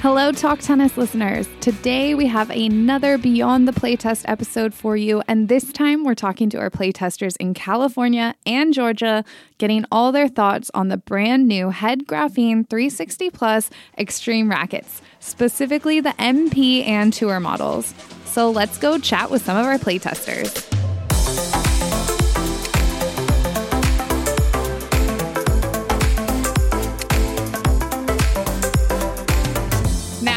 Hello, Talk Tennis listeners. Today we have another Beyond the Playtest episode for you, and this time we're talking to our playtesters in California and Georgia, getting all their thoughts on the brand new Head Graphene 360 Plus Extreme rackets, specifically the MP and Tour models. So let's go chat with some of our playtesters.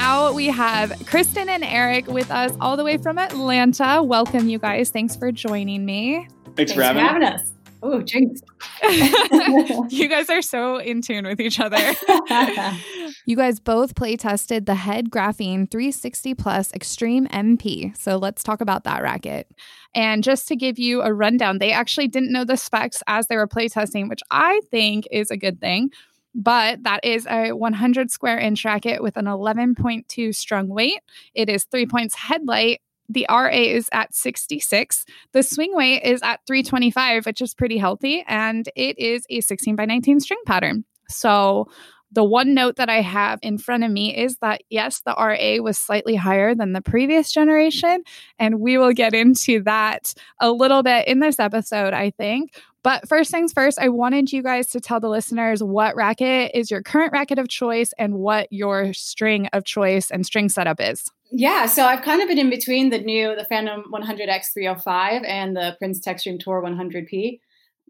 Now we have Kristen and Eric with us all the way from Atlanta. Welcome, you guys. Thanks for joining me. Thanks, Thanks for, having, for having us. Oh, jinx. you guys are so in tune with each other. you guys both play tested the Head Graphene 360 Plus Extreme MP. So let's talk about that racket. And just to give you a rundown, they actually didn't know the specs as they were playtesting, which I think is a good thing but that is a 100 square inch racket with an 11.2 strung weight. It is three points headlight. The RA is at 66. The swing weight is at 325, which is pretty healthy. And it is a 16 by 19 string pattern. So the one note that I have in front of me is that yes, the RA was slightly higher than the previous generation. And we will get into that a little bit in this episode, I think. But first things first, I wanted you guys to tell the listeners what racket is your current racket of choice and what your string of choice and string setup is. Yeah, so I've kind of been in between the new, the Phantom 100X 305 and the Prince Textreme Tour 100P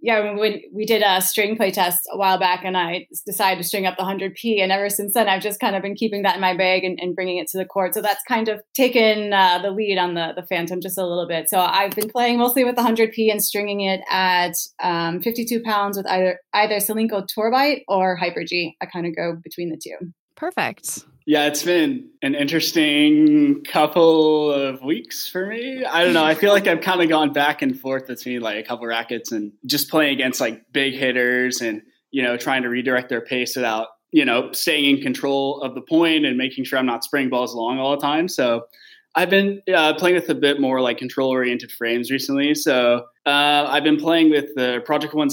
yeah, we, we did a string play test a while back, and I decided to string up the 100p. And ever since then, I've just kind of been keeping that in my bag and, and bringing it to the court. So that's kind of taken uh, the lead on the the Phantom just a little bit. So I've been playing mostly with the 100p and stringing it at um, 52 pounds with either either Solinco Tourbite or Hyper G. I kind of go between the two. Perfect. Yeah, it's been an interesting couple of weeks for me. I don't know. I feel like I've kind of gone back and forth between like a couple rackets and just playing against like big hitters and, you know, trying to redirect their pace without, you know, staying in control of the point and making sure I'm not spraying balls long all the time. So I've been uh, playing with a bit more like control oriented frames recently. So uh, I've been playing with the Project One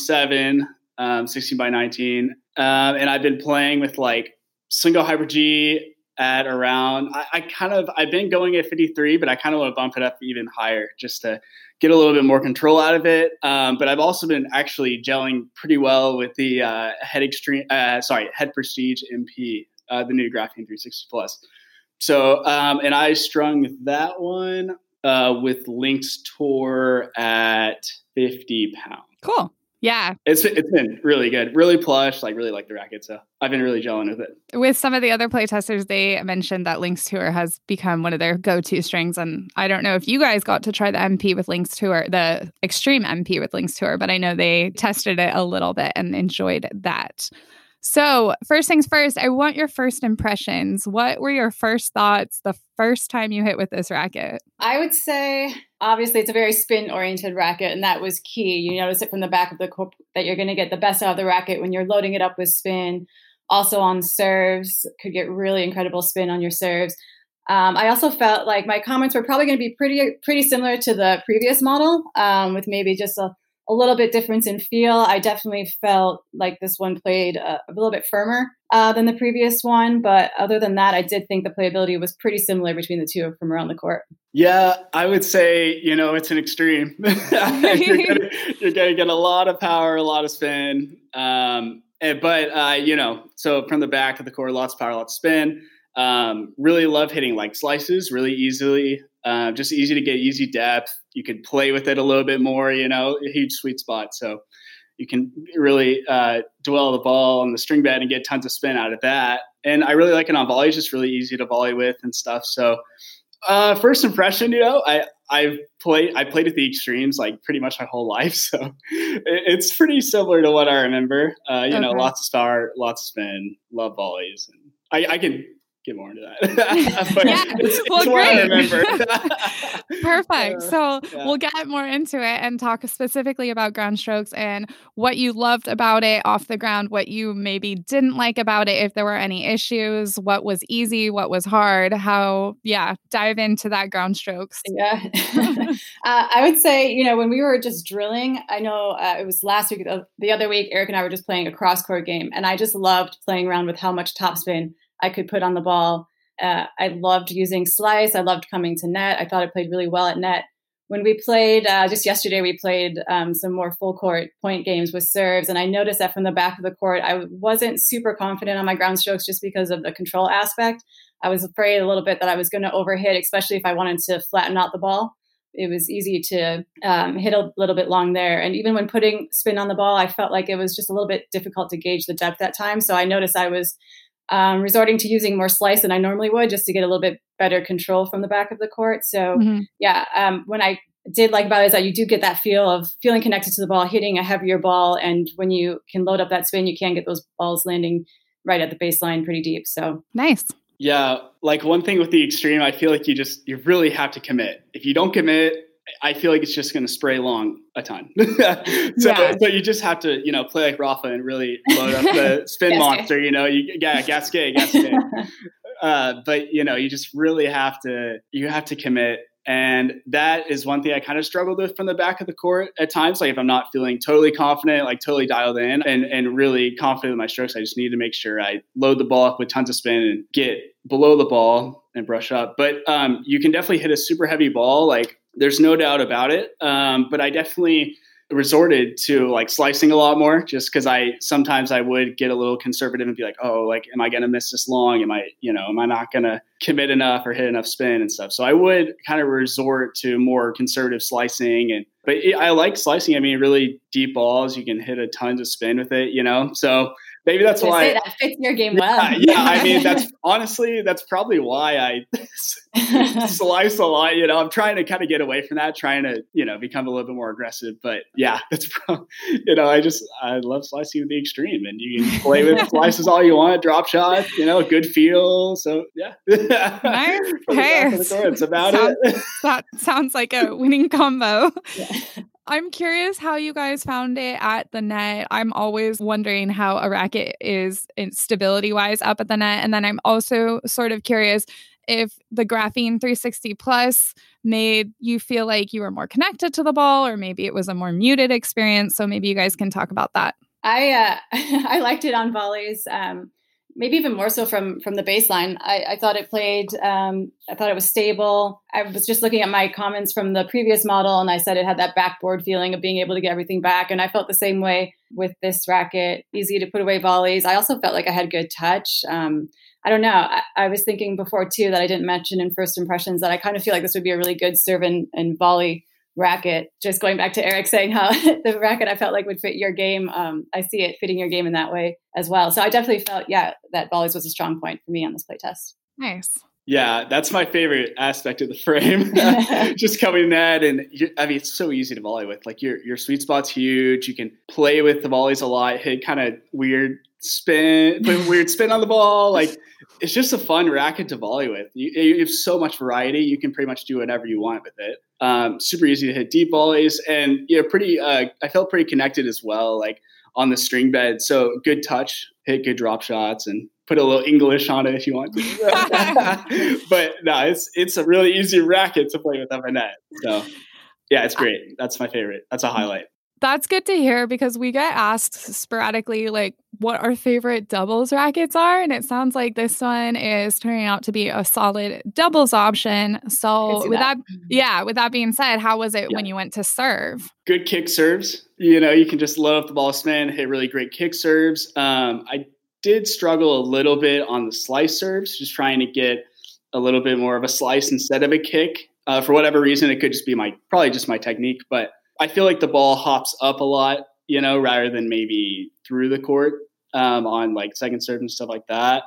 um, 16 by 19. Um, and I've been playing with like Single Hyper G at around I, I, kind of I've been going at 53, but I kind of want to bump it up even higher just to get a little bit more control out of it. Um, but I've also been actually gelling pretty well with the uh, head extreme uh, sorry head prestige MP, uh, the new Graphene 360 Plus. So um, and I strung that one uh, with Lynx Tour at 50 pounds. Cool. Yeah. It's it's been really good. Really plush, like really like the racket. So I've been really gelling with it. With some of the other playtesters, they mentioned that Lynx Tour has become one of their go-to strings. And I don't know if you guys got to try the MP with Lynx Tour, the extreme MP with Lynx Tour, but I know they tested it a little bit and enjoyed that. So, first things first, I want your first impressions. What were your first thoughts the first time you hit with this racket? I would say, obviously, it's a very spin oriented racket, and that was key. You notice it from the back of the corp that you're going to get the best out of the racket when you're loading it up with spin. Also, on serves, could get really incredible spin on your serves. Um, I also felt like my comments were probably going to be pretty pretty similar to the previous model, um, with maybe just a a little bit difference in feel. I definitely felt like this one played a, a little bit firmer uh, than the previous one, but other than that, I did think the playability was pretty similar between the two from around the court. Yeah, I would say you know it's an extreme. you're, gonna, you're, gonna, get a lot of power, a lot of spin, um, and, but uh, you know, so from the back of the court, lots of power, lots of spin. Um, really love hitting like slices really easily. Uh, just easy to get easy depth. You can play with it a little bit more, you know, a huge sweet spot. So you can really uh, dwell the ball on the string bed and get tons of spin out of that. And I really like it on volley; it's just really easy to volley with and stuff. So uh, first impression, you know, I I've played I played at the extremes like pretty much my whole life, so it's pretty similar to what I remember. Uh, you okay. know, lots of star, lots of spin, love volleys, and I, I can get more into that. yeah, it's, well, it's great. I remember. Perfect. So yeah. we'll get more into it and talk specifically about ground strokes and what you loved about it off the ground, what you maybe didn't like about it, if there were any issues, what was easy, what was hard, how, yeah, dive into that ground strokes. Yeah. uh, I would say, you know, when we were just drilling, I know uh, it was last week, the other week, Eric and I were just playing a cross court game, and I just loved playing around with how much topspin I could put on the ball. Uh, I loved using slice. I loved coming to net. I thought I played really well at net. When we played uh, just yesterday, we played um, some more full court point games with serves, and I noticed that from the back of the court, I wasn't super confident on my ground strokes just because of the control aspect. I was afraid a little bit that I was going to overhit, especially if I wanted to flatten out the ball. It was easy to um, hit a little bit long there. And even when putting spin on the ball, I felt like it was just a little bit difficult to gauge the depth that time. So I noticed I was um, resorting to using more slice than I normally would just to get a little bit better control from the back of the court. So mm-hmm. yeah, um, when I did like about it is that you do get that feel of feeling connected to the ball, hitting a heavier ball, and when you can load up that spin, you can get those balls landing right at the baseline pretty deep. So nice. Yeah, like one thing with the extreme, I feel like you just you really have to commit. If you don't commit, I feel like it's just going to spray long a ton. so, yeah. so you just have to, you know, play like Rafa and really load up the spin monster. You know, you yeah, gasquet, gasquet. uh, but you know, you just really have to, you have to commit. And that is one thing I kind of struggled with from the back of the court at times. Like if I'm not feeling totally confident, like totally dialed in and, and really confident in my strokes, I just need to make sure I load the ball up with tons of spin and get below the ball and brush up. But um, you can definitely hit a super heavy ball. Like there's no doubt about it. Um, but I definitely resorted to like slicing a lot more just because I sometimes I would get a little conservative and be like, oh, like, am I going to miss this long? Am I, you know, am I not going to commit enough or hit enough spin and stuff? So I would kind of resort to more conservative slicing and, but I like slicing. I mean, really deep balls, you can hit a ton of spin with it, you know? So maybe that's why that fits your game well. Yeah, yeah, I mean that's honestly that's probably why I slice a lot. You know, I'm trying to kind of get away from that, trying to you know become a little bit more aggressive. But yeah, that's probably, you know I just I love slicing to the extreme, and you can play with slices all you want, drop shots, you know, good feel. So yeah, nice. hey, it's about sounds, it. that sounds like a winning combo. Yeah. I'm curious how you guys found it at the net. I'm always wondering how a racket is stability wise up at the net. And then I'm also sort of curious if the graphene 360 plus made you feel like you were more connected to the ball or maybe it was a more muted experience. So maybe you guys can talk about that. I uh, I liked it on volleys. Um, maybe even more so from from the baseline. I, I thought it played. Um, I thought it was stable. I was just looking at my comments from the previous model, and I said it had that backboard feeling of being able to get everything back. And I felt the same way with this racket. Easy to put away volleys. I also felt like I had good touch. Um, I don't know. I, I, was thinking before too that I didn't mention in first impressions that I kind of feel like this would be a really good serve and, and volley racket. Just going back to Eric saying how the racket I felt like would fit your game. Um, I see it fitting your game in that way as well. So I definitely felt, yeah, that volleys was a strong point for me on this playtest. Nice. Yeah, that's my favorite aspect of the frame. just coming net, and I mean, it's so easy to volley with. Like your your sweet spot's huge. You can play with the volleys a lot. Hit kind of weird spin, put weird spin on the ball. Like it's just a fun racket to volley with. You, you, have so much variety. You can pretty much do whatever you want with it. Um, super easy to hit deep volleys, and you know, pretty. Uh, I felt pretty connected as well, like on the string bed. So good touch, hit good drop shots, and put a little English on it if you want to. but no, it's it's a really easy racket to play with on my net. So yeah, it's great. That's my favorite. That's a highlight. That's good to hear because we get asked sporadically, like, what our favorite doubles rackets are. And it sounds like this one is turning out to be a solid doubles option. So, with that. that. yeah, with that being said, how was it yeah. when you went to serve? Good kick serves. You know, you can just load up the ball spin, hit really great kick serves. Um, I did struggle a little bit on the slice serves, just trying to get a little bit more of a slice instead of a kick. Uh, for whatever reason, it could just be my probably just my technique, but I feel like the ball hops up a lot, you know, rather than maybe through the court um, on like second serve and stuff like that.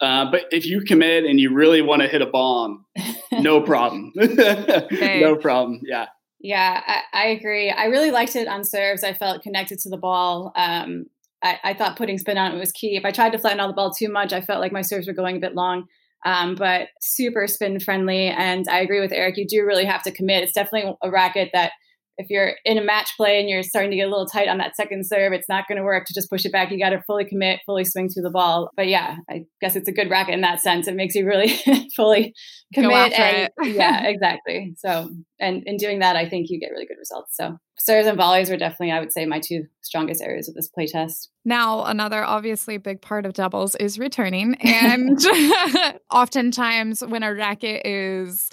Uh, but if you commit and you really want to hit a bomb, no problem. No problem. Yeah. Yeah, I, I, agree. I really liked it on serves. I felt connected to the ball. Um, I, I, thought putting spin on it was key. If I tried to flatten out the ball too much, I felt like my serves were going a bit long. um, but super spin friendly. And I agree with Eric. You do really have to commit. It's definitely a racket that if you're in a match play and you're starting to get a little tight on that second serve, it's not going to work to just push it back. You got to fully commit, fully swing through the ball. But yeah, I guess it's a good racket in that sense. It makes you really fully commit. And, yeah, exactly. So, and in doing that, I think you get really good results. So, serves and volleys were definitely, I would say, my two strongest areas of this play test. Now, another obviously big part of doubles is returning. And oftentimes, when a racket is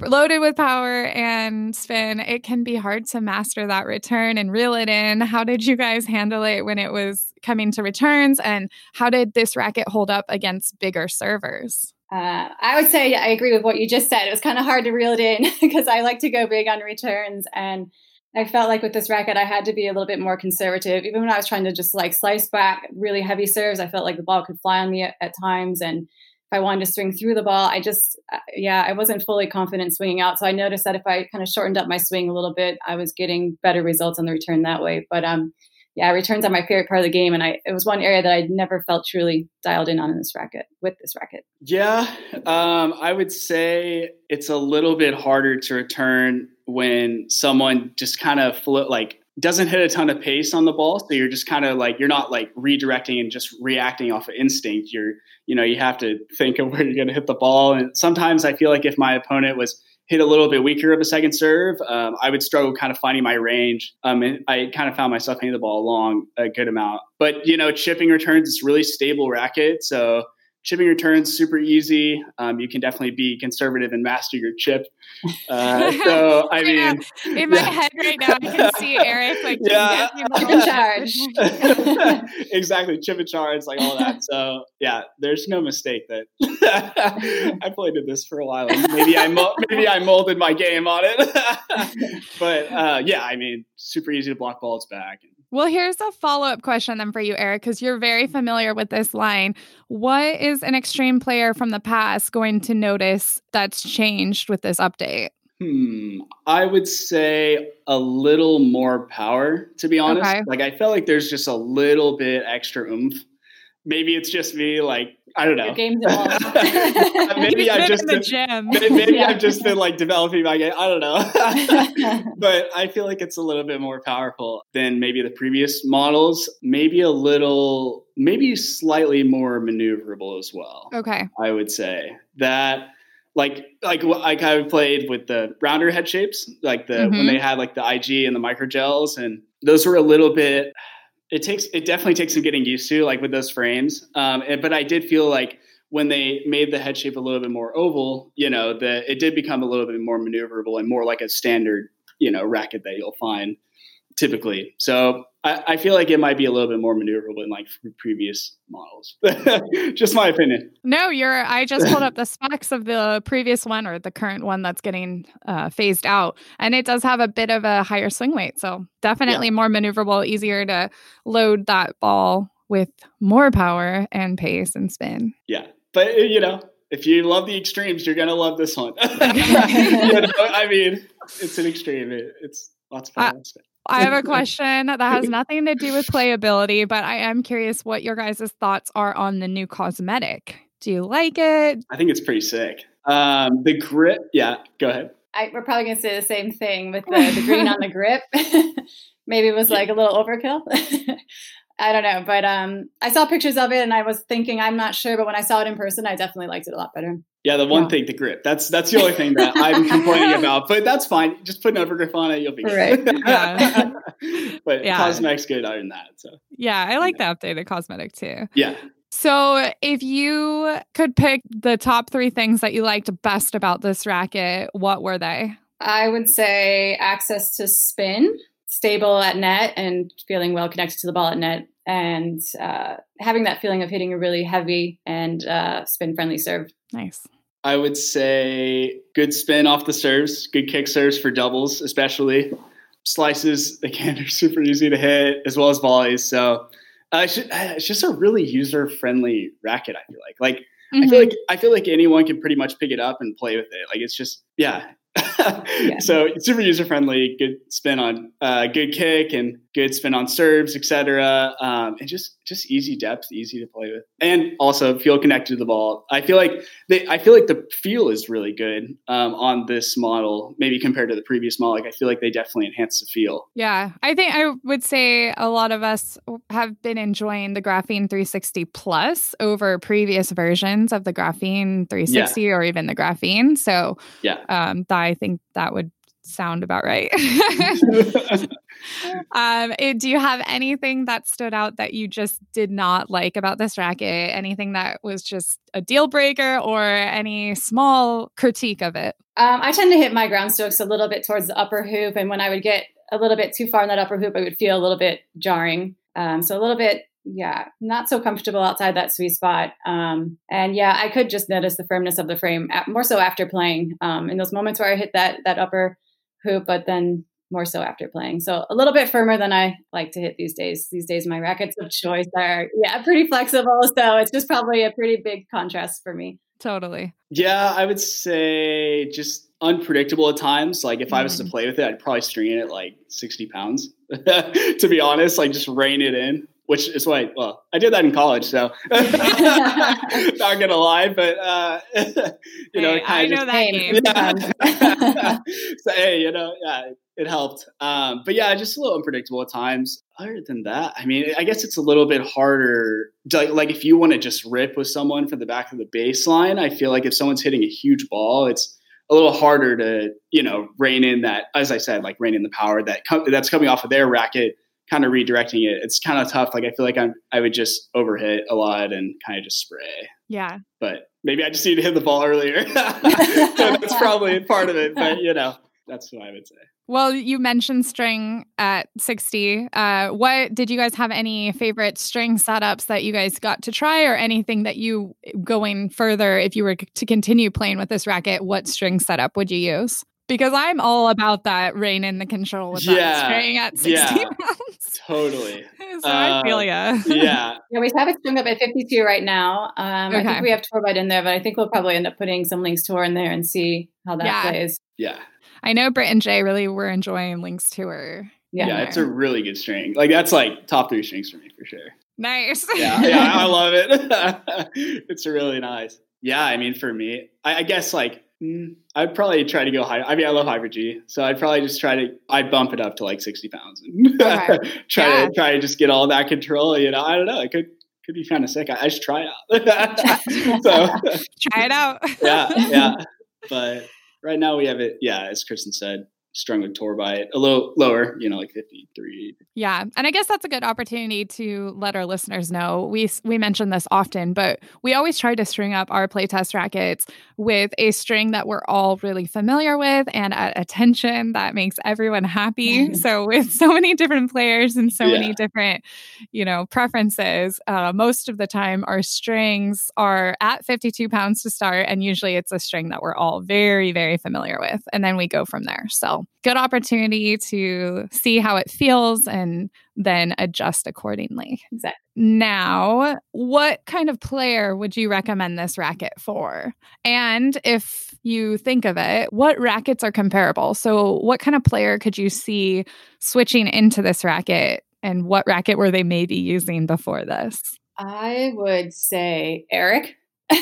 loaded with power and spin, it can be hard to master that return and reel it in. How did you guys handle it when it was coming to returns? And how did this racket hold up against bigger servers? Uh, I would say I agree with what you just said. It was kind of hard to reel it in because I like to go big on returns. And I felt like with this racket, I had to be a little bit more conservative. Even when I was trying to just like slice back really heavy serves, I felt like the ball could fly on me at, at times. And if I wanted to swing through the ball, I just, uh, yeah, I wasn't fully confident swinging out. So I noticed that if I kind of shortened up my swing a little bit, I was getting better results on the return that way. But um, yeah, returns are my favorite part of the game, and I it was one area that I never felt truly dialed in on in this racket with this racket. Yeah, um, I would say it's a little bit harder to return when someone just kind of float like doesn't hit a ton of pace on the ball so you're just kind of like you're not like redirecting and just reacting off of instinct. You're you know you have to think of where you're going to hit the ball and sometimes i feel like if my opponent was hit a little bit weaker of a second serve um, i would struggle kind of finding my range um, and i kind of found myself hitting the ball along a good amount. But you know chipping returns is really stable racket so chipping returns super easy. Um, you can definitely be conservative and master your chip. Uh, so I mean, in my yeah. head right now, I can see Eric like yeah. chip in charge. exactly, chip in charge, like all that. So yeah, there's no mistake that I played with this for a while. Maybe I maybe I molded my game on it, but uh, yeah, I mean, super easy to block balls back. Well, here's a follow up question then for you, Eric, because you're very familiar with this line. What is an extreme player from the past going to notice that's changed with this update? Hmm. I would say a little more power, to be honest. Okay. Like, I felt like there's just a little bit extra oomph. Maybe it's just me, like, I don't know. Your game's maybe I've just been, gym. maybe yeah. I've just been like developing my game. I don't know. but I feel like it's a little bit more powerful than maybe the previous models. Maybe a little, maybe slightly more maneuverable as well. Okay. I would say that like like like I played with the rounder head shapes, like the mm-hmm. when they had like the IG and the micro gels, and those were a little bit it takes it definitely takes some getting used to, like with those frames. Um, and, but I did feel like when they made the head shape a little bit more oval, you know, the it did become a little bit more maneuverable and more like a standard, you know, racket that you'll find typically. So I, I, feel like it might be a little bit more maneuverable than like previous models. just my opinion. No, you're. I just pulled up the specs of the previous one or the current one that's getting uh, phased out, and it does have a bit of a higher swing weight. So definitely yeah. more maneuverable, easier to load that ball with more power and pace and spin. Yeah, but you know, if you love the extremes, you're gonna love this one. you know, I mean, it's an extreme. It, it's lots of fun. Uh, I have a question that has nothing to do with playability, but I am curious what your guys' thoughts are on the new cosmetic. Do you like it? I think it's pretty sick. Um, the grip, yeah, go ahead. I, we're probably going to say the same thing with the, the green on the grip. Maybe it was like a little overkill. I don't know, but um, I saw pictures of it and I was thinking, I'm not sure, but when I saw it in person, I definitely liked it a lot better. Yeah, the one yeah. thing, the grip. That's that's the only thing that I'm complaining about, but that's fine. Just put an overgrip on it, you'll be right. Yeah. but yeah. cosmetic's good other than that. So yeah, I like yeah. the updated cosmetic too. Yeah. So, if you could pick the top three things that you liked best about this racket, what were they? I would say access to spin, stable at net, and feeling well connected to the ball at net, and uh, having that feeling of hitting a really heavy and uh, spin friendly serve. Nice. I would say good spin off the serves, good kick serves for doubles, especially. Slices, again, are super easy to hit, as well as volleys. So uh, it's, just, it's, just, a really user friendly racket, I feel like. Like, mm-hmm. I feel like I feel like anyone can pretty much pick it up and play with it. Like it's just yeah. Yeah. So super user friendly, good spin on uh, good kick, and good spin on serves, etc. Um, and just just easy depth, easy to play with, and also feel connected to the ball. I feel like they, I feel like the feel is really good um, on this model, maybe compared to the previous model. Like I feel like they definitely enhance the feel. Yeah, I think I would say a lot of us have been enjoying the Graphene 360 Plus over previous versions of the Graphene 360 yeah. or even the Graphene. So yeah, um, I think that would sound about right. um, it, do you have anything that stood out that you just did not like about this racket? Anything that was just a deal breaker or any small critique of it? Um, I tend to hit my ground strokes a little bit towards the upper hoop. And when I would get a little bit too far in that upper hoop, I would feel a little bit jarring. Um, so a little bit yeah, not so comfortable outside that sweet spot. Um, and yeah, I could just notice the firmness of the frame more so after playing. Um, in those moments where I hit that that upper hoop, but then more so after playing. So a little bit firmer than I like to hit these days. These days, my rackets of choice are, yeah, pretty flexible. So it's just probably a pretty big contrast for me. Totally. Yeah, I would say just unpredictable at times. Like if mm. I was to mm. play with it, I'd probably string it at like 60 pounds, to be honest, like just rein it in which is why well i did that in college so. Not gonna lie but uh you know hey, i know just, that game. Yeah. so hey you know yeah it helped. Um but yeah just a little unpredictable at times. Other than that i mean i guess it's a little bit harder to, like if you want to just rip with someone from the back of the baseline i feel like if someone's hitting a huge ball it's a little harder to you know rein in that as i said like rein in the power that com- that's coming off of their racket kind of redirecting it, it's kind of tough. Like I feel like I'm I would just overhit a lot and kind of just spray. Yeah. But maybe I just need to hit the ball earlier. so that's probably part of it. But you know, that's what I would say. Well, you mentioned string at 60. Uh, what did you guys have any favorite string setups that you guys got to try, or anything that you going further, if you were to continue playing with this racket, what string setup would you use? Because I'm all about that rein in the control with yeah, that string at 60 yeah, pounds. Totally. so uh, I feel ya. yeah. Yeah, we have it strung up at 52 right now. Um, okay. I think we have Tourbite in there, but I think we'll probably end up putting some Lynx Tour in there and see how that yeah. plays. Yeah. I know Britt and Jay really were enjoying Lynx Tour. Yeah, yeah it's a really good string. Like that's like top three strings for me for sure. Nice. yeah, yeah, I love it. it's really nice. Yeah, I mean, for me, I, I guess like Mm. I'd probably try to go high. I mean, I love Hyper G, so I'd probably just try to. I'd bump it up to like sixty pounds and try yeah. to try to just get all that control. You know, I don't know. It could could be kind of sick. I, I should try it out. so try it out. yeah, yeah. But right now we have it. Yeah, as Kristen said, strung with Tourbite a little lower, you know, like 53. Yeah. And I guess that's a good opportunity to let our listeners know. We we mention this often, but we always try to string up our playtest rackets with a string that we're all really familiar with and at attention that makes everyone happy. so with so many different players and so yeah. many different, you know, preferences, uh, most of the time our strings are at 52 pounds to start and usually it's a string that we're all very very familiar with and then we go from there. So good opportunity to see how it feels and then adjust accordingly. Exactly. Now, what kind of player would you recommend this racket for? And if you think of it, what rackets are comparable? So, what kind of player could you see switching into this racket? And what racket were they maybe using before this? I would say Eric. Um,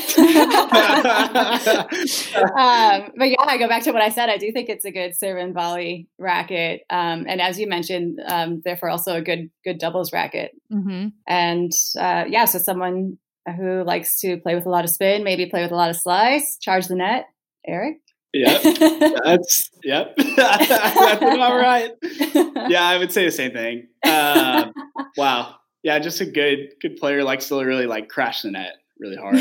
but yeah, I go back to what I said. I do think it's a good serve and volley racket, um, and as you mentioned, um, therefore also a good good doubles racket. Mm-hmm. And uh, yeah, so someone who likes to play with a lot of spin, maybe play with a lot of slice, charge the net. Eric. Yep, that's yep. that's about right. Yeah, I would say the same thing. Uh, wow. Yeah, just a good good player likes to really like crash the net really hard.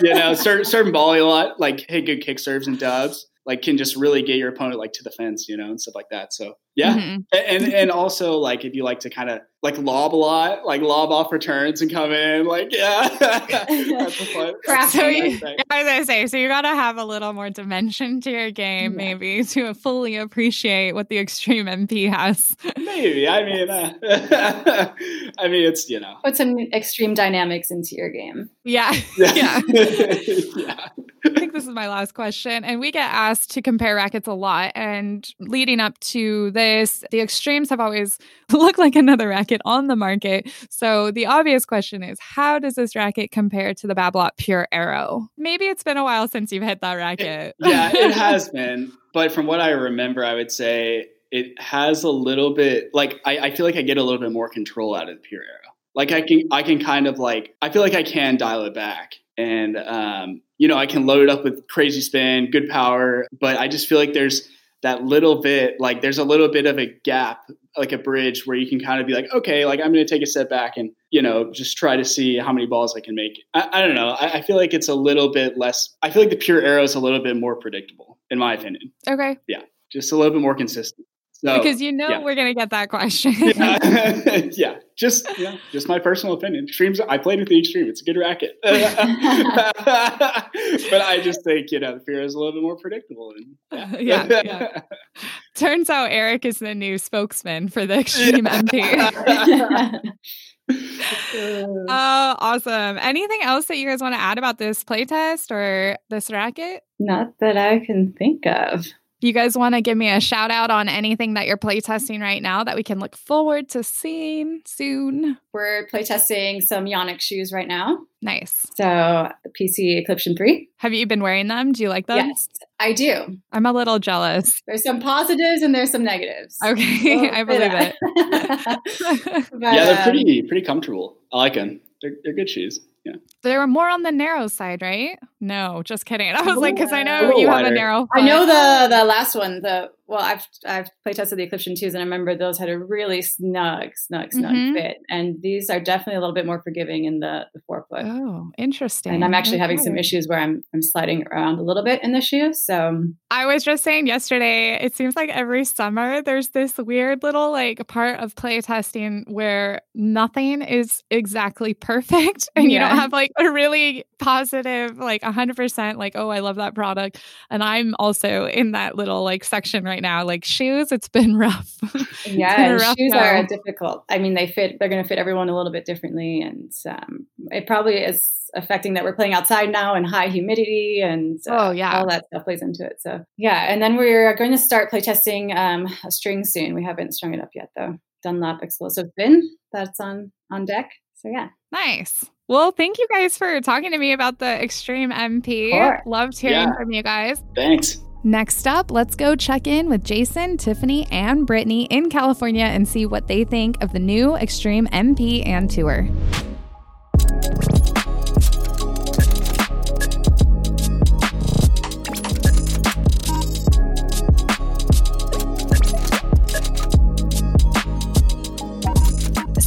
you know, serve, serving volley a lot, like hit good kick serves and dubs, like can just really get your opponent like to the fence, you know, and stuff like that. So yeah, mm-hmm. and and also like if you like to kind of like lob a lot, like lob off returns and come in, like yeah, that's fun. So you, I was gonna say, so you gotta have a little more dimension to your game, yeah. maybe, to fully appreciate what the extreme MP has. maybe I mean, uh, I mean it's you know put some extreme dynamics into your game. Yeah, yeah. yeah. I think this is my last question, and we get asked to compare rackets a lot, and leading up to this The extremes have always looked like another racket on the market. So the obvious question is how does this racket compare to the Babolat Pure Aero? Maybe it's been a while since you've hit that racket. It, yeah, it has been. But from what I remember, I would say it has a little bit like I, I feel like I get a little bit more control out of the Pure Aero. Like I can I can kind of like I feel like I can dial it back and um, you know I can load it up with crazy spin, good power, but I just feel like there's that little bit like there's a little bit of a gap like a bridge where you can kind of be like okay like i'm going to take a step back and you know just try to see how many balls i can make. I, I don't know. I, I, feel like it's a little bit less i feel like the Pure Aero is a little bit more predictable in my opinion. Okay. Yeah just a little bit more consistent so, because you know yeah. we're gonna get that question. yeah. yeah, just yeah, just my personal opinion. Extremes. I played with the extreme. It's a good racket, but I just think you know the fear is a little bit more predictable. And, yeah. yeah, yeah. Turns out Eric is the new spokesman for the extreme MP. oh, awesome. Anything else that you guys want to add about this playtest or this racket? Not that I can think of you guys want to give me a shout out on anything that you're playtesting right now that we can look forward to seeing soon? We're playtesting some Yonex shoes right now. Nice. So the PC Eclipsion 3. Have you been wearing them? Do you like them? Yes, I do. I'm a little jealous. There's some positives and there's some negatives. Okay, I believe it. but, yeah, they're pretty um, pretty comfortable. I like them. They're, they're good shoes. Yeah. They were more on the narrow side, right? No, just kidding. I was like, because I know you have a narrow. Foot. I know the the last one. The well, I've I've play tested the Eclipsion twos, and I remember those had a really snug, snug, snug mm-hmm. fit. And these are definitely a little bit more forgiving in the the forefoot. Oh, interesting. And I'm actually okay. having some issues where I'm I'm sliding around a little bit in the shoe. So I was just saying yesterday, it seems like every summer there's this weird little like part of play testing where nothing is exactly perfect, and yeah. you don't have like a really positive like 100% like oh I love that product. And I'm also in that little like section right now. Like shoes, it's been rough. yeah, been rough shoes now. are difficult. I mean, they fit. They're going to fit everyone a little bit differently, and um, it probably is affecting that we're playing outside now and high humidity and uh, oh yeah all that stuff plays into it so yeah and then we're going to start playtesting um, a string soon we haven't strung it up yet though dunlop explosive bin that's on on deck so yeah nice well, thank you guys for talking to me about the Extreme MP. Loved hearing yeah. from you guys. Thanks. Next up, let's go check in with Jason, Tiffany, and Brittany in California and see what they think of the new Extreme MP and Tour.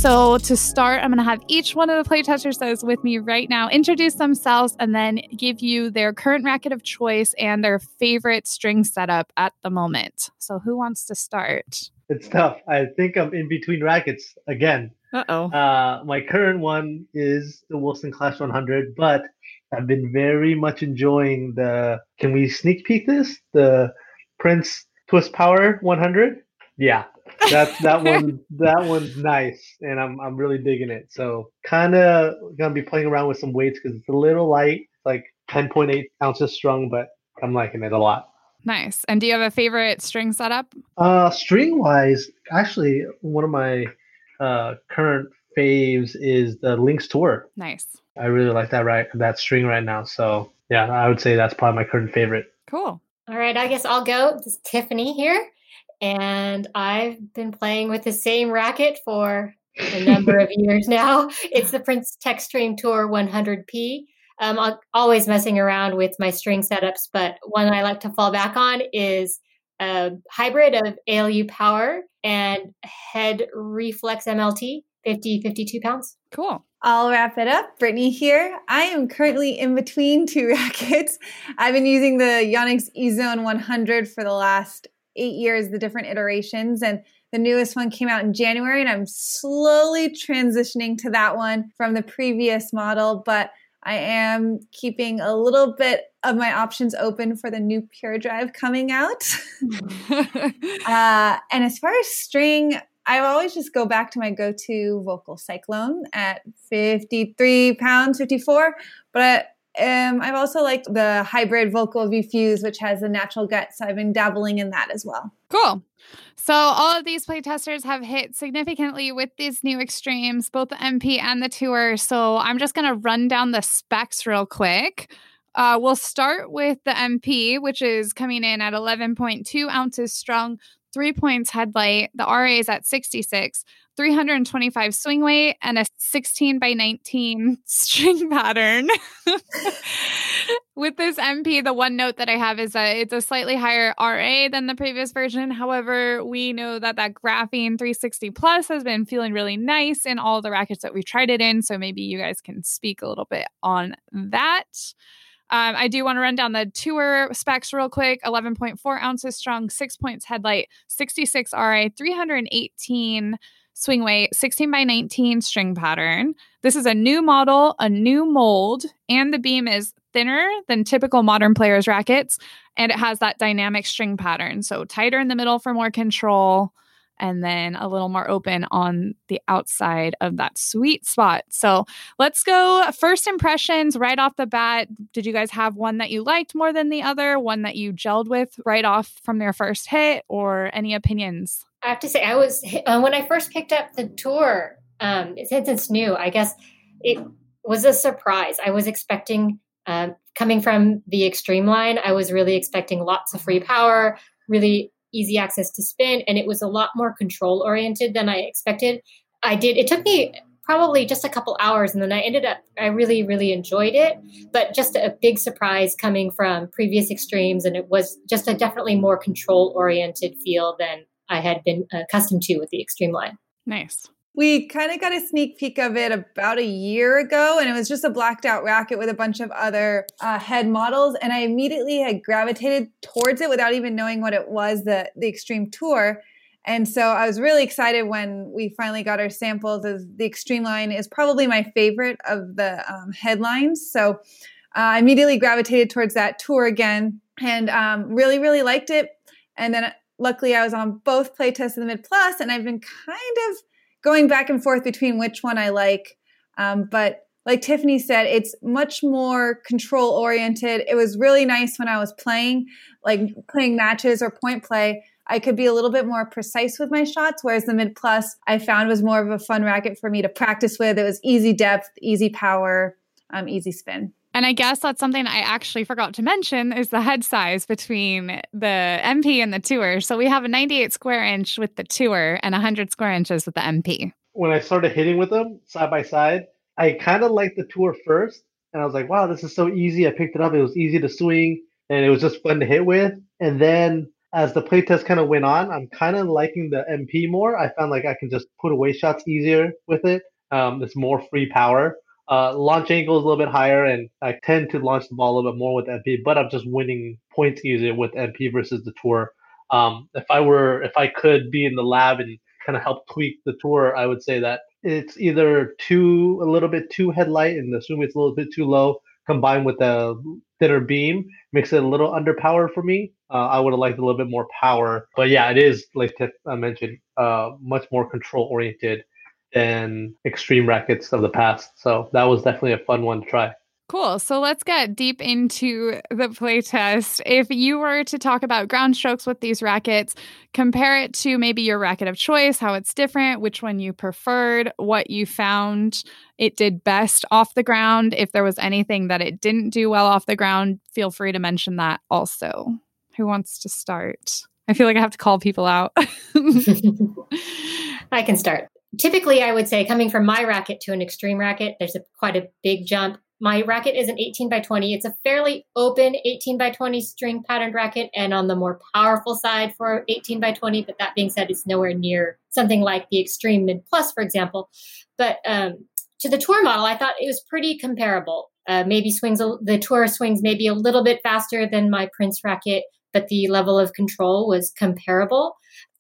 So, to start, I'm going to have each one of the playtesters that is with me right now introduce themselves and then give you their current racket of choice and their favorite string setup at the moment. So, who wants to start? It's tough. I think I'm in between rackets again. Uh-oh. Uh, my current one is the Wilson Clash 100, but I've been very much enjoying the. Can we sneak peek this? The Prince Twist Power 100. Yeah, that that one that one's nice, and I'm I'm really digging it. So kind of gonna be playing around with some weights because it's a little light, like 10.8 ounces strung, but I'm liking it a lot. Nice. And do you have a favorite string setup? Uh, string wise, actually, one of my uh, current faves is the Lynx Tour. Nice. I really like that right that string right now. So yeah, I would say that's probably my current favorite. Cool. All right, I guess I'll go. This is Tiffany here and I've been playing with the same racket for a number of years now. It's the Prince Textreme Tour 100P. Um, I'm always messing around with my string setups, but one I like to fall back on is a hybrid of ALU power and head reflex MLT, 50, 52 pounds. Cool. I'll wrap it up. Brittany here. I am currently in between two rackets. I've been using the Yonex E-Zone 100 for the last eight years, the different iterations. And the newest one came out in January, and I'm slowly transitioning to that one from the previous model. But I am keeping a little bit of my options open for the new Pure Drive coming out. uh, and as far as string, I always just go back to my go to Volkl Cyclone at 53 pounds, 54. But um, I've also liked the hybrid Volkl V Fuse, which has a natural gut. So I've been dabbling in that as well. Cool. So all of these playtesters have hit significantly with these new extremes, both the MP and the tour. So I'm just going to run down the specs real quick. Uh, we'll start with the MP, which is coming in at 11.2 ounces strong, three points headlight. The RA is at 66, 325 swing weight, and a 16 by 19 string pattern. With this MP, the one note that I have is that it's a slightly higher RA than the previous version. However, we know that that Graphene 360 Plus has been feeling really nice in all the rackets that we've tried it in. So maybe you guys can speak a little bit on that. Um, I do want to run down the tour specs real quick 11.4 ounces strong, six points headlight, 66 RA, 318 swing weight, 16 by 19 string pattern. This is a new model, a new mold, and the beam is thinner than typical modern players' rackets. And it has that dynamic string pattern. So tighter in the middle for more control and then a little more open on the outside of that sweet spot. So let's go first impressions right off the bat. Did you guys have one that you liked more than the other, one that you gelled with right off from their first hit, or any opinions? I have to say, I was uh, when I first picked up the tour. Um, since it's new, I guess it was a surprise. I was expecting, um, coming from the extreme line, I was really expecting lots of free power, really easy access to spin, and it was a lot more control oriented than I expected. I did. It took me probably just a couple hours, and then I ended up. I really, really enjoyed it, but just a big surprise coming from previous extremes, and it was just a definitely more control oriented feel than I had been accustomed to with the extreme line. Nice we kind of got a sneak peek of it about a year ago and it was just a blacked out racket with a bunch of other uh, head models and i immediately had gravitated towards it without even knowing what it was the, the extreme tour. And so i was really excited when we finally got our samples as the extreme line is probably my favorite of the um, headlines. So uh, i immediately gravitated towards that tour again and um, really really liked it. And then luckily i was on both playtests in the mid plus and i've been kind of going back and forth between which one I like. Um, but like Tiffany said, it's much more control oriented. It was really nice when I was playing, like playing matches or point play. I could be a little bit more precise with my shots, whereas the mid plus I found was more of a fun racket for me to practice with. It was easy depth, easy power, um, easy spin. And I guess that's something I actually forgot to mention is the head size between the MP and the tour. So we have a 98 square inch with the tour and 100 square inches with the MP. When I started hitting with them side by side, I kind of liked the tour first. And I was like, wow, this is so easy. I picked it up. It was easy to swing and it was just fun to hit with. And then as the playtest kind of went on, I'm kind of liking the MP more. I found like I can just put away shots easier with it. Um, it's more free power. Uh, launch angle is a little bit higher, and I tend to launch the ball a little bit more with MP. But I'm just winning points easier with MP versus the tour. Um, if I were, if I could be in the lab and kind of help tweak the tour, I would say that it's either too a little bit too headlight, and assuming it's a little bit too low, combined with a thinner beam, makes it a little underpowered for me. Uh, I would have liked a little bit more power, but yeah, it is like I mentioned, uh, much more control oriented than extreme rackets of the past. So that was definitely a fun one to try. Cool. So let's get deep into the playtest. If you were to talk about ground strokes with these rackets, compare it to maybe your racket of choice, how it's different, which one you preferred, what you found it did best off the ground. If there was anything that it didn't do well off the ground, feel free to mention that also. Who wants to start? I feel like I have to call people out. I can start typically i would say coming from my racket to an extreme racket there's a, quite a big jump. My racket is an 18 by 20 it's a fairly open 18 by 20 string patterned racket and on the more powerful side for 18 by 20 but that being said it's nowhere near something like the extreme mid plus for example. But um, to the tour model i thought it was pretty comparable. Uh, maybe swings the tour swings maybe a little bit faster than my prince racket but the level of control was comparable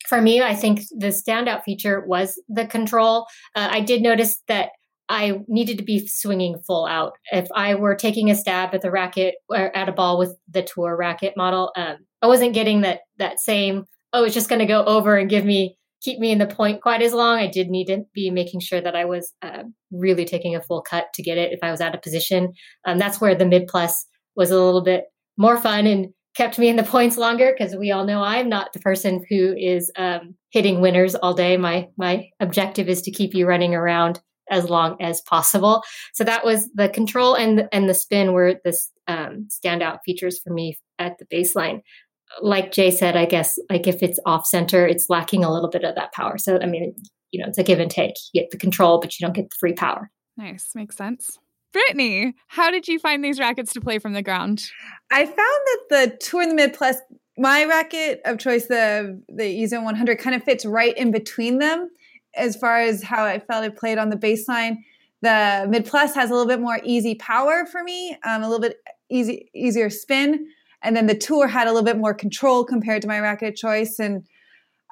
for me, I think the standout feature was the control. Uh, I did notice that I needed to be swinging full out. If I were taking a stab at the racket or at a ball with the tour racket model, um, I wasn't getting that that same. Oh, it's just going to go over and give me keep me in the point quite as long. I did need to be making sure that I was uh, really taking a full cut to get it if I was out of position. Um, that's where the mid plus was a little bit more fun and kept me in the points longer because we all know I'm not the person who is um, hitting winners all day. My my objective is to keep you running around as long as possible. So that was the control and and the spin were the um, standout features for me at the baseline. Like Jay said, I guess like if it's off center, it's lacking a little bit of that power. So I mean, you know, it's a give and take. You get the control, but you don't get the free power. Nice, makes sense. Brittany, how did you find these rackets to play from the ground? I found that the Tour in the Mid Plus, my racket of choice, the the EZone 100, kind of fits right in between them as far as how I felt it played on the baseline. The Mid Plus has a little bit more easy power for me, um, a little bit easy easier spin, and then the Tour had a little bit more control compared to my racket of choice and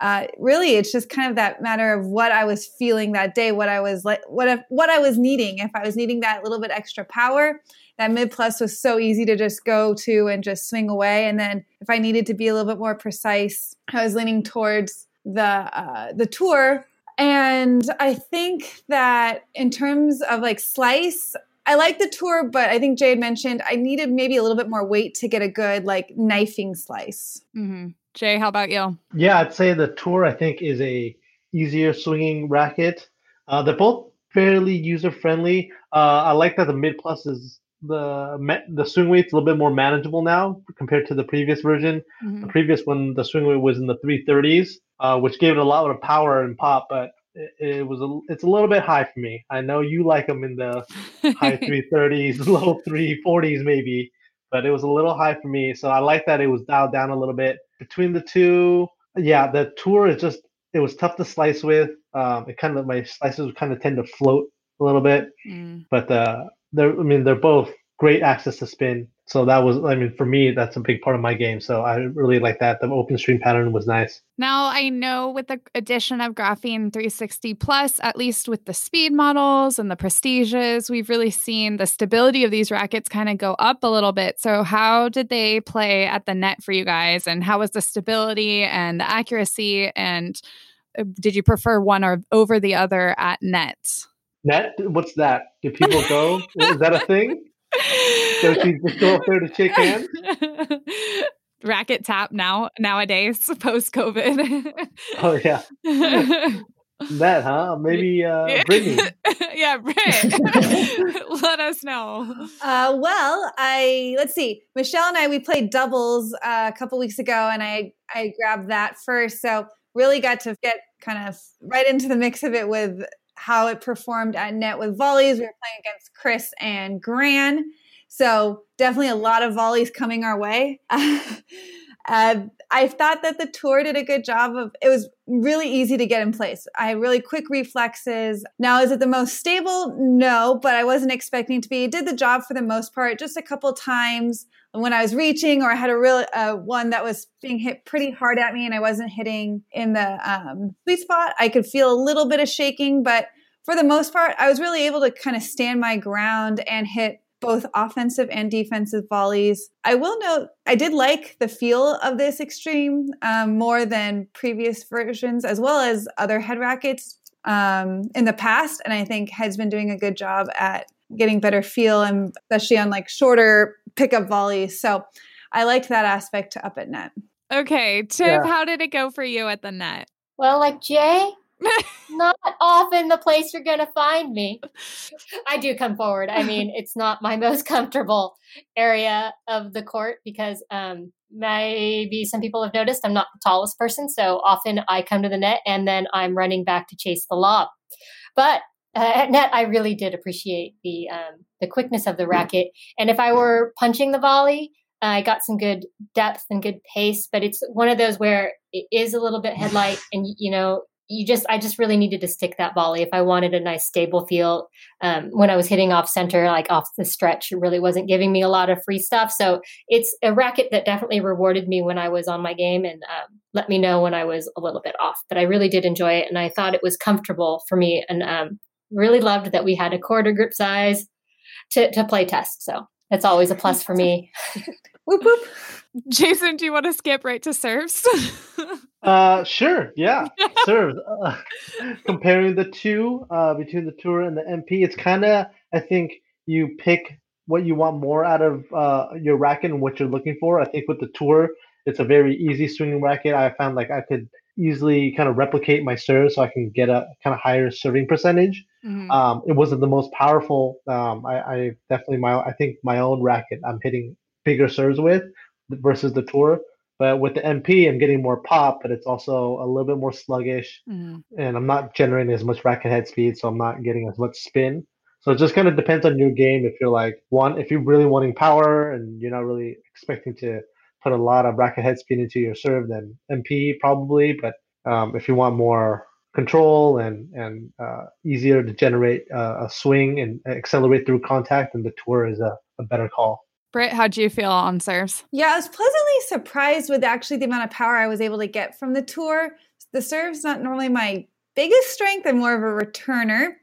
uh, really it's just kind of that matter of what I was feeling that day, what I was like, what if, what I was needing. If I was needing that little bit extra power, that mid plus was so easy to just go to and just swing away. And then if I needed to be a little bit more precise, I was leaning towards the uh, the tour. And I think that in terms of like slice, I like the tour, but I think Jade mentioned I needed maybe a little bit more weight to get a good like knifing slice. Mm-hmm. Jay, how about you? Yeah, I'd say the tour I think is a easier swinging racket. Uh, they're both fairly user friendly. Uh, I like that the mid plus is the the swing weight's a little bit more manageable now compared to the previous version. Mm-hmm. The previous one, the swing weight was in the 330s, uh, which gave it a lot of power and pop, but it, it, was a, it's a little bit high for me. I know you like them in the high 330s, low 340s maybe, but it was a little high for me. So I like that it was dialed down a little bit between the two, yeah, the tour is just it was tough to slice with. Um, it kind of my slices kind of tend to float a little bit, mm. but uh, they're I mean they're both great access to spin. So that was, I mean, for me, that's a big part of my game. So I really like that. The open stream pattern was nice. Now, I know with the addition of Graphene 360 Plus, at least with the speed models and the prestiges, we've really seen the stability of these rackets kind of go up a little bit. So, how did they play at the net for you guys? And how was the stability and the accuracy? And uh, did you prefer one or over the other at net? Net? What's that? Do people go? Is that a thing? So she's just go up there to shake hands. Racket tap now nowadays post COVID. oh yeah. that huh? Maybe uh Brittany. yeah, Britt. Let us know. Uh well, I let's see. Michelle and I we played doubles uh, a couple weeks ago and I I grabbed that first. So really got to get kind of right into the mix of it with how it performed at net with volleys. We were playing against Chris and Gran. So definitely a lot of volleys coming our way. uh, I thought that the tour did a good job of it was really easy to get in place. I had really quick reflexes. Now, is it the most stable? No, but I wasn't expecting to be. It did the job for the most part, just a couple times when I was reaching or I had a real uh, one that was being hit pretty hard at me and I wasn't hitting in the um, sweet spot. I could feel a little bit of shaking, but for the most part, I was really able to kind of stand my ground and hit both offensive and defensive volleys. I will note I did like the feel of this extreme um, more than previous versions, as well as other head rackets um, in the past. And I think Head's been doing a good job at getting better feel, and especially on like shorter pickup volleys. So I liked that aspect to up at net. Okay, Tiff, yeah. how did it go for you at the net? Well, like Jay, not often the place you're going to find me. I do come forward. I mean, it's not my most comfortable area of the court because um, maybe some people have noticed I'm not the tallest person. So often I come to the net and then I'm running back to chase the lob. But uh, at net, I really did appreciate the um, the quickness of the racket. And if I were punching the volley, I got some good depth and good pace. But it's one of those where it is a little bit headlight, and you know you just I just really needed to stick that volley if I wanted a nice stable feel. Um, when I was hitting off center, like off the stretch, it really wasn't giving me a lot of free stuff. So it's a racket that definitely rewarded me when I was on my game and um, let me know when I was a little bit off. But I really did enjoy it, and I thought it was comfortable for me, and um, really loved that we had a quarter grip size to to play test. So that's always a plus for me. whoop whoop. Jason, do you want to skip right to serves? Uh, sure. Yeah. Serves. Uh, comparing the two uh, between the tour and the MP, it's kind of I think you pick what you want more out of uh, your racket and what you're looking for. I think with the tour, it's a very easy swinging racket. I found like I could easily kind of replicate my serve so I can get a kind of higher serving percentage. Mm-hmm. Um, it wasn't the most powerful. Um, I, I, definitely my I think my own racket I'm hitting bigger serves with versus the tour. But with the MP, I'm getting more pop, but it's also a little bit more sluggish, mm-hmm. and I'm not generating as much racket head speed, so I'm not getting as much spin. So it just kind of depends on your game. If you're like one, if you're really wanting power and you're not really expecting to put a lot of racket head speed into your serve, then MP probably. But um, if you want more control and and uh, easier to generate uh, a swing and accelerate through contact, then the tour is a, a better call. Britt, how do you feel on serves? Yeah, I was pleasantly surprised with actually the amount of power I was able to get from the tour. The serve's not normally my biggest strength. I'm more of a returner.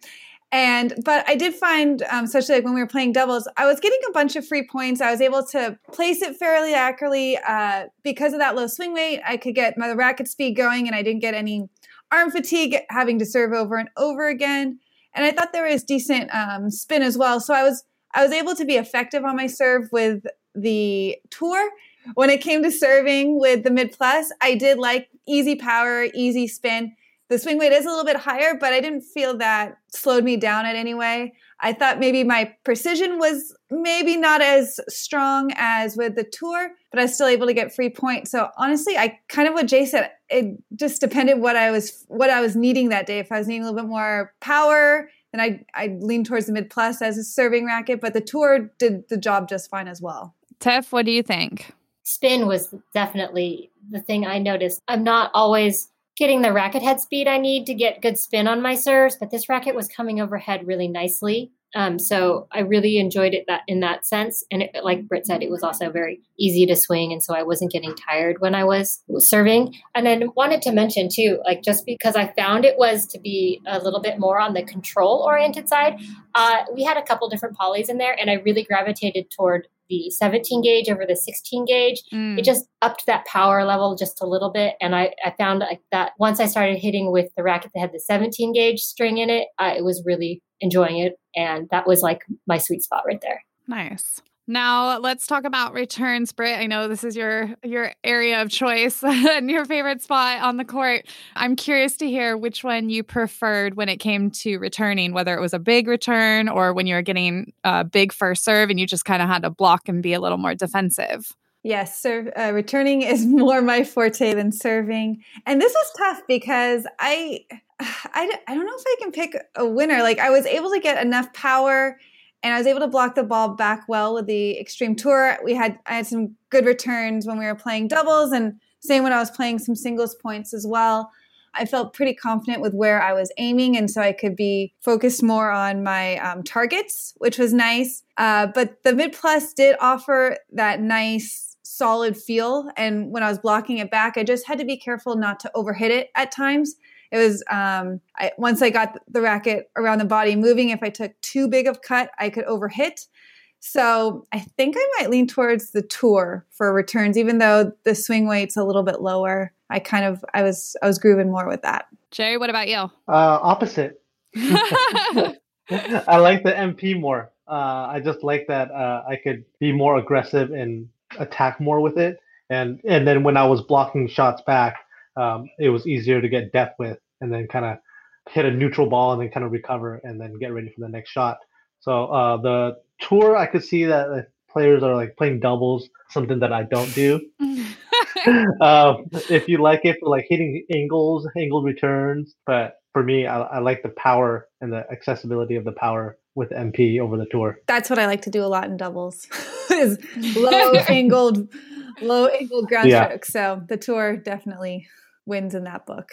And but I did find, um, especially like when we were playing doubles, I was getting a bunch of free points. I was able to place it fairly accurately uh, because of that low swing weight. I could get my racket speed going, and I didn't get any arm fatigue having to serve over and over again. And I thought there was decent um, spin as well. So I was I was able to be effective on my serve with the tour. When it came to serving with the mid plus, I did like easy power, easy spin the swing weight is a little bit higher, but I didn't feel that slowed me down in any way. I thought maybe my precision was maybe not as strong as with the tour, but I was still able to get free points. So honestly, I kind of what Jay said. It just depended what I was what I was needing that day. If I was needing a little bit more power, then I I leaned towards the mid plus as a serving racket. But the tour did the job just fine as well. Tiff, what do you think? Spin was definitely the thing I noticed. I'm not always getting the racket head speed I need to get good spin on my serves, but this racket was coming overhead really nicely. Um, so I really enjoyed it that in that sense. And it, like Britt said, it was also very easy to swing, and so I wasn't getting tired when I was serving. And then wanted to mention too, like just because I found it was to be a little bit more on the control oriented side, uh, we had a couple different polys in there, and I really gravitated toward the 17 gauge over the 16 gauge. Mm. It just upped that power level just a little bit. And I, I found like that once I started hitting with the racket that had the 17 gauge string in it, it was really enjoying it. And that was like my sweet spot right there. Nice. Now let's talk about returns, Britt. I know this is your your area of choice and your favorite spot on the court. I'm curious to hear which one you preferred when it came to returning, whether it was a big return or when you were getting a big first serve and you just kind of had to block and be a little more defensive. Yes, serve, uh, returning is more my forte than serving, and this was tough because I, I, I don't know if I can pick a winner. Like I was able to get enough power and I was able to block the ball back well with the extreme tour. We had I had some good returns when we were playing doubles, and same when I was playing some singles points as well. I felt pretty confident with where I was aiming, and so I could be focused more on my um, targets, which was nice. Uh, but the mid plus did offer that nice solid feel, and when I was blocking it back, I just had to be careful not to overhit it at times it was um, I, once I got the racket around the body moving. If I took too big of cut, I could overhit. So I think I might lean towards the tour for returns, even though the swing weight's a little bit lower. I kind of I was I was grooving more with that. Jerry, what about you? Uh, opposite. I like the MP more. Uh, I just like that uh, I could be more aggressive and attack more with it. And and then when I was blocking shots back, um, it was easier to get depth with and then kind of hit a neutral ball and then kind of recover and then get ready for the next shot. So uh, the tour, I could see that players are like playing doubles, something that I don't do. um, if you like it for like hitting angles, angled returns, but for me, I, I like the power and the accessibility of the power with MP over the tour. That's what I like to do a lot in doubles. is low angled, low angled ground yeah. strokes. So the tour definitely wins in that book.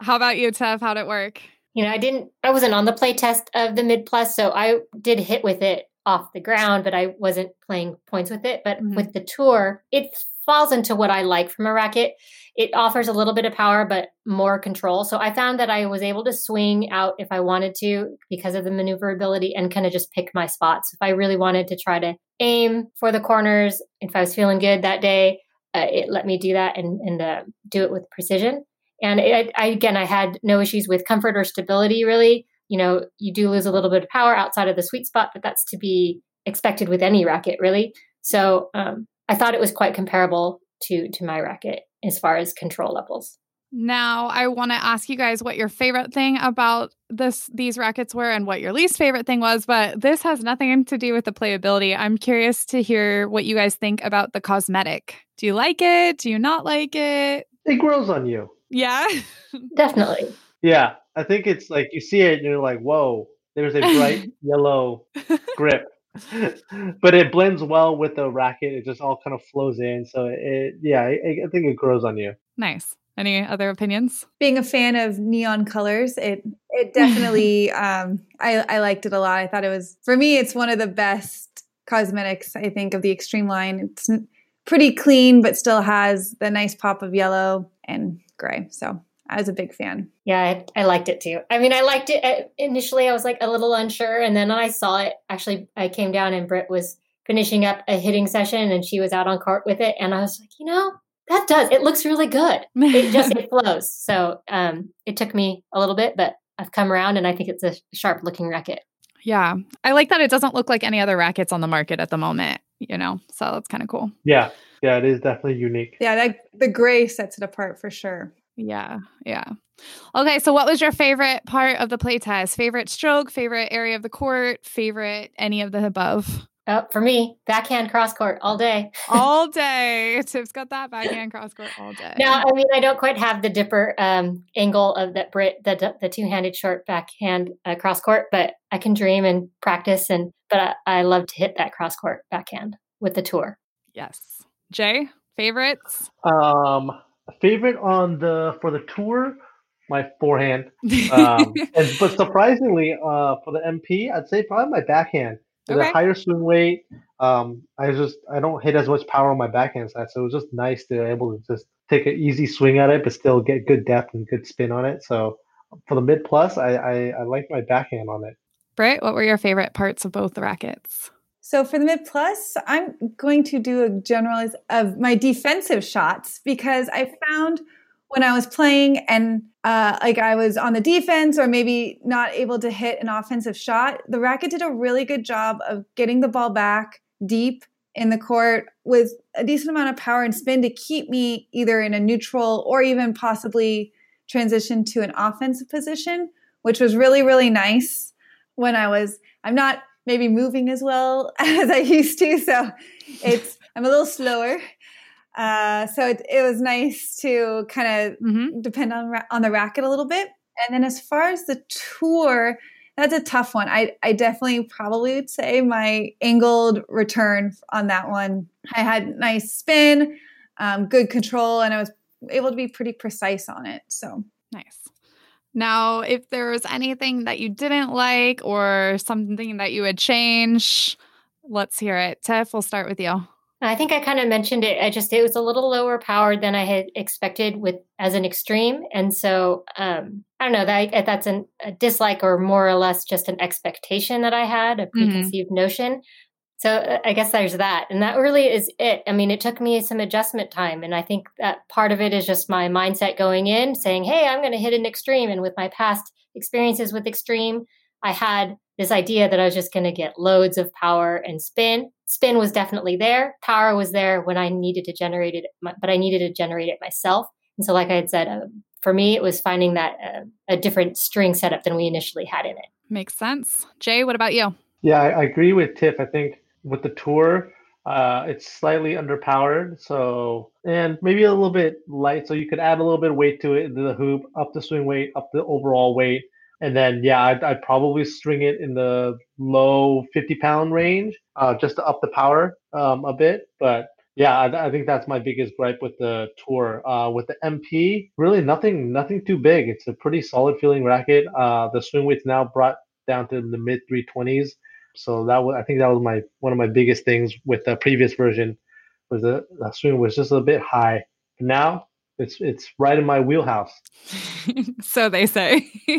How about you, Tiff? How'd it work? You know, I didn't, I wasn't on the play test of the mid plus, so I did hit with it off the ground, but I wasn't playing points with it. But mm-hmm. with the tour, it falls into what I like from a racket. It offers a little bit of power, but more control. So I found that I was able to swing out if I wanted to because of the maneuverability and kind of just pick my spots. If I really wanted to try to aim for the corners, if I was feeling good that day, uh, it let me do that and, and uh, do it with precision. And it, I, again, I had no issues with comfort or stability really. You know, you do lose a little bit of power outside of the sweet spot, but that's to be expected with any racket really. So um, I thought it was quite comparable to to my racket as far as control levels. Now, I want to ask you guys what your favorite thing about this these rackets were and what your least favorite thing was, but this has nothing to do with the playability. I'm curious to hear what you guys think about the cosmetic. Do you like it? Do you not like it? It grows on you. Yeah. Definitely. Yeah, I think it's like you see it and you're like, "Whoa, there's a bright yellow grip." but it blends well with the racket. It just all kind of flows in. So it, yeah, I, I think it grows on you. Nice. Any other opinions? Being a fan of neon colors, it it definitely um I I liked it a lot. I thought it was for me it's one of the best cosmetics I think of the extreme line. It's pretty clean but still has the nice pop of yellow and gray. So I was a big fan. Yeah, I, I, liked it too. I mean, I liked it uh, initially. I was like a little unsure, and then I saw it. Actually, I came down and Britt was finishing up a hitting session, and she was out on court with it, and I was like, you know, that does. It looks really good. It just it flows. So um, it took me a little bit, but I've come around, and I think it's a sharp looking racket. Yeah, I like that. It doesn't look like any other rackets on the market at the moment. You know, so that's kind of cool. Yeah, yeah, it is definitely unique. Yeah, that the gray sets it apart for sure. Yeah, yeah. Okay, so what was your favorite part of the playtest? Favorite stroke, favorite area of the court, favorite any of the above? Oh, for me, backhand cross court all day. all day. Tiff's got that backhand cross court all day. Now, I mean, I don't quite have the dipper um, angle of that Britt, the the two handed short backhand uh, cross court, but I can dream and practice. And but I, I love to hit that cross court backhand with the tour. Yes, Jay, favorites. Um, favorite on the for the tour, my forehand. Um, and, but surprisingly, uh, for the MP, I'd say probably my backhand. With okay. a higher swing weight, um, I just I don't hit as much power on my backhand side, so it was just nice to be able to just take an easy swing at it, but still get good depth and good spin on it. So for the mid plus, I I, I like my backhand on it. Britt, what were your favorite parts of both the rackets? So for the mid plus, I'm going to do a generalize of my defensive shots because I found when I was playing and uh, like I was on the defense or maybe not able to hit an offensive shot, the racket did a really good job of getting the ball back deep in the court with a decent amount of power and spin to keep me either in a neutral or even possibly transition to an offensive position, which was really, really nice when I was, I'm not maybe moving as well as I used to. So it's I'm a little slower. Uh, so it, it was nice to kind of mm-hmm. depend on on the racket a little bit. And then as far as the tour, that's a tough one. I, I definitely probably would say my angled return on that one. I had nice spin, um, good control, and I was able to be pretty precise on it. So nice. Now, if there was anything that you didn't like or something that you would change, let's hear it. Tiff, we'll start with you. I think I kind of mentioned it. I just it was a little lower powered than I had expected with as an extreme, and so um, I don't know that that's an, a dislike or more or less just an expectation that I had, a mm-hmm. preconceived mm-hmm. notion. So uh, I guess there's that. And that really is it. I mean, it took me some adjustment time. And I think that part of it is just my mindset going in saying, hey, I'm going to hit an extreme. And with my past experiences with extreme, I had this idea that I was just going to get loads of power and spin. Spin was definitely there. Power was there when I needed to generate it, but I needed to generate it myself. And so, like I had said, uh, for me, it was finding that uh, a different string setup than we initially had in it. Makes sense. Jay, what about you? Yeah, I, I agree with Tiff. I think with the tour, uh, it's slightly underpowered, so and maybe a little bit light. So you could add a little bit of weight to it into the hoop, up the swing weight, up the overall weight, and then yeah, I'd, I'd probably string it in the low 50 pound range, uh, just to up the power um, a bit. But yeah, I, I, think that's my biggest gripe with the tour. Uh, with the MP, really nothing, nothing too big. It's a pretty solid feeling racket. Uh, the swing weight's now brought down to the mid 320s. So that was, I think that was my one of my biggest things with the previous version was the, the swing was just a bit high. Now it's it's right in my wheelhouse. so they say.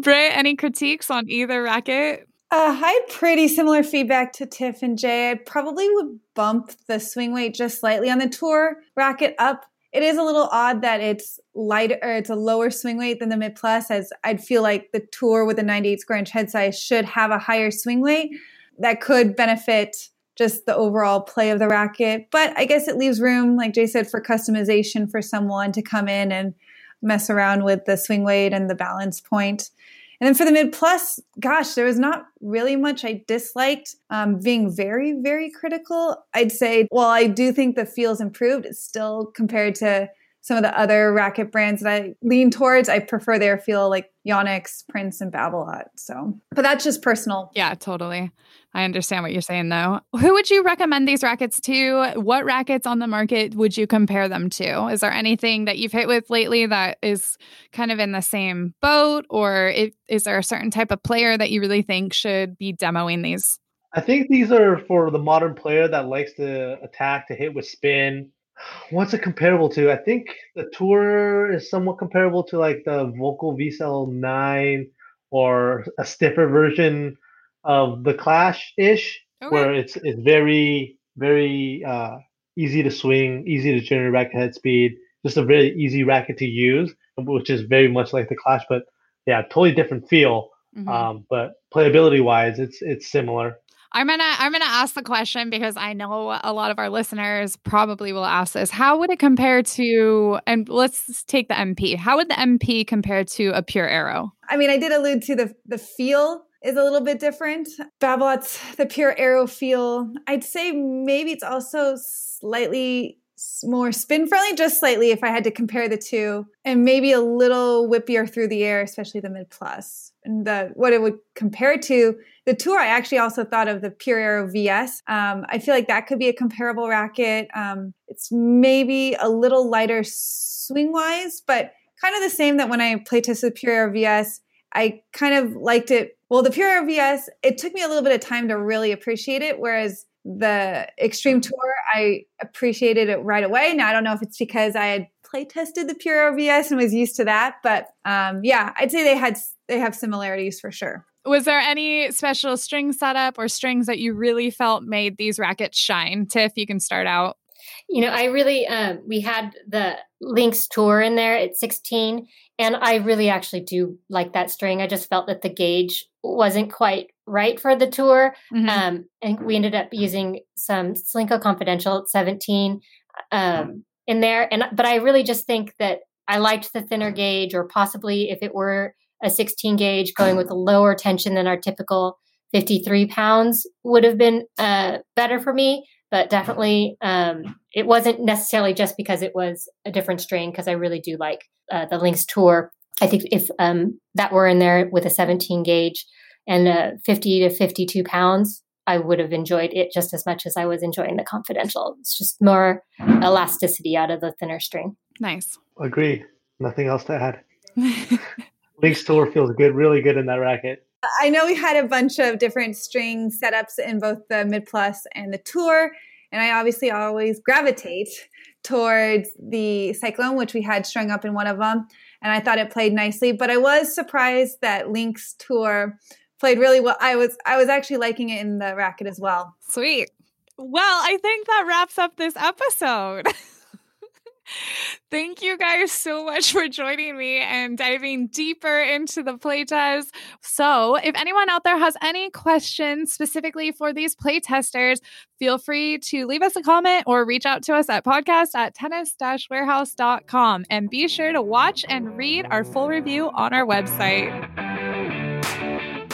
Bray, any critiques on either racket? Uh, I had pretty similar feedback to Tiff and Jay. I probably would bump the swing weight just slightly on the tour racket up. It is a little odd that it's lighter, or it's a lower swing weight than the mid plus, as I'd feel like the tour with a 98 square inch head size should have a higher swing weight that could benefit just the overall play of the racket. But I guess it leaves room, like Jay said, for customization for someone to come in and mess around with the swing weight and the balance point. And then for the mid plus, gosh, there was not really much I disliked. Um, being very, very critical, I'd say, while I do think the feels improved, it's still compared to some of the other racket brands that I lean towards, I prefer their feel like Yonex, Prince, and Babolat. So, but that's just personal. Yeah, totally. I understand what you're saying though. Who would you recommend these rackets to? What rackets on the market would you compare them to? Is there anything that you've hit with lately that is kind of in the same boat, or is there a certain type of player that you really think should be demoing these? I think these are for the modern player that likes to attack, to hit with spin, What's it comparable to? I think the tour is somewhat comparable to like the Volkl VCell 9 or a stiffer version of the Clash ish, okay. where it's it's very very uh, easy to swing, easy to generate racket head speed, just a very easy racket to use, which is very much like the Clash, but yeah, totally different feel. Mm-hmm. Um, but playability wise, it's it's similar. I'm gonna I'm gonna ask the question because I know a lot of our listeners probably will ask this. How would it compare to and let's take the MP. How would the MP compare to a Pure Aero? I mean, I did allude to the the feel is a little bit different. Babolat's the Pure Aero feel. I'd say maybe it's also slightly more spin friendly, just slightly if I had to compare the two, and maybe a little whippier through the air, especially the mid plus. And the what it would compare to the tour, I actually also thought of the Pure Aero VS. Um, I feel like that could be a comparable racket. Um, it's maybe a little lighter swing wise, but kind of the same that when I play tested the Pure Aero VS, I kind of liked it. Well, the Pure Aero VS, it took me a little bit of time to really appreciate it, whereas the Extreme Tour, I appreciated it right away. Now, I don't know if it's because I had play tested the Pure OVS and was used to that, but um, yeah, I'd say they had they have similarities for sure. Was there any special string setup or strings that you really felt made these rackets shine? Tiff, you can start out. You know, I really um, we had the Lynx tour in there at 16, and I really actually do like that string. I just felt that the gauge wasn't quite right for the tour. Mm-hmm. Um, and we ended up using some Solinco Confidential at 17 um, in there. And but I really just think that I liked the thinner gauge, or possibly if it were a 16 gauge going with a lower tension than our typical 53 pounds would have been uh, better for me. But definitely, um, it wasn't necessarily just because it was a different string, because I really do like uh, the Lynx Tour. I think if um, that were in there with a 17 gauge, and uh, 50 to 52 pounds, I would have enjoyed it just as much as I was enjoying the confidential. It's just more elasticity out of the thinner string. Nice. Agree. Nothing else to add. Lynx Tour feels good, really good in that racket. I know we had a bunch of different string setups in both the mid plus and the tour, and I obviously always gravitate towards the Cyclone, which we had strung up in one of them, and I thought it played nicely. But I was surprised that Lynx Tour played really well. I was I was actually liking it in the racket as well. Sweet. Well, I think that wraps up this episode. Thank you guys so much for joining me and diving deeper into the playtest. So, if anyone out there has any questions specifically for these playtesters, feel free to leave us a comment or reach out to us at podcast at tennis-warehouse.com. And be sure to watch and read our full review on our website.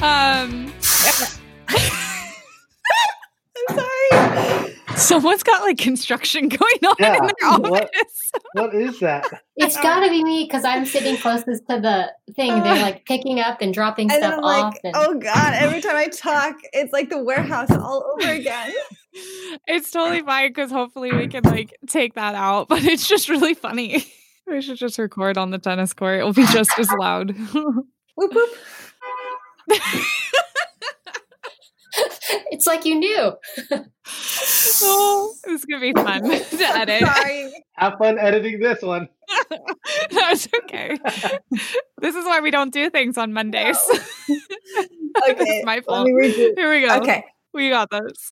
Um, I'm sorry. Someone's got like construction going on Yeah, in their office. what- What is that? It's got to be me because I'm sitting closest to the thing. They're like picking up and dropping And stuff then I'm off. like, and oh God, every time I talk, it's like the warehouse all over again. It's totally fine because hopefully we can like take that out, but it's just really funny. We should just record on the tennis court. It'll be just as loud. Whoop whoop. it's like you knew. oh, it's gonna be fun to edit. Sorry. Have fun editing this one. That's okay. this is why we don't do things on Mondays. Okay. it's my Let fault. me redo. Here we go. Okay. We got this.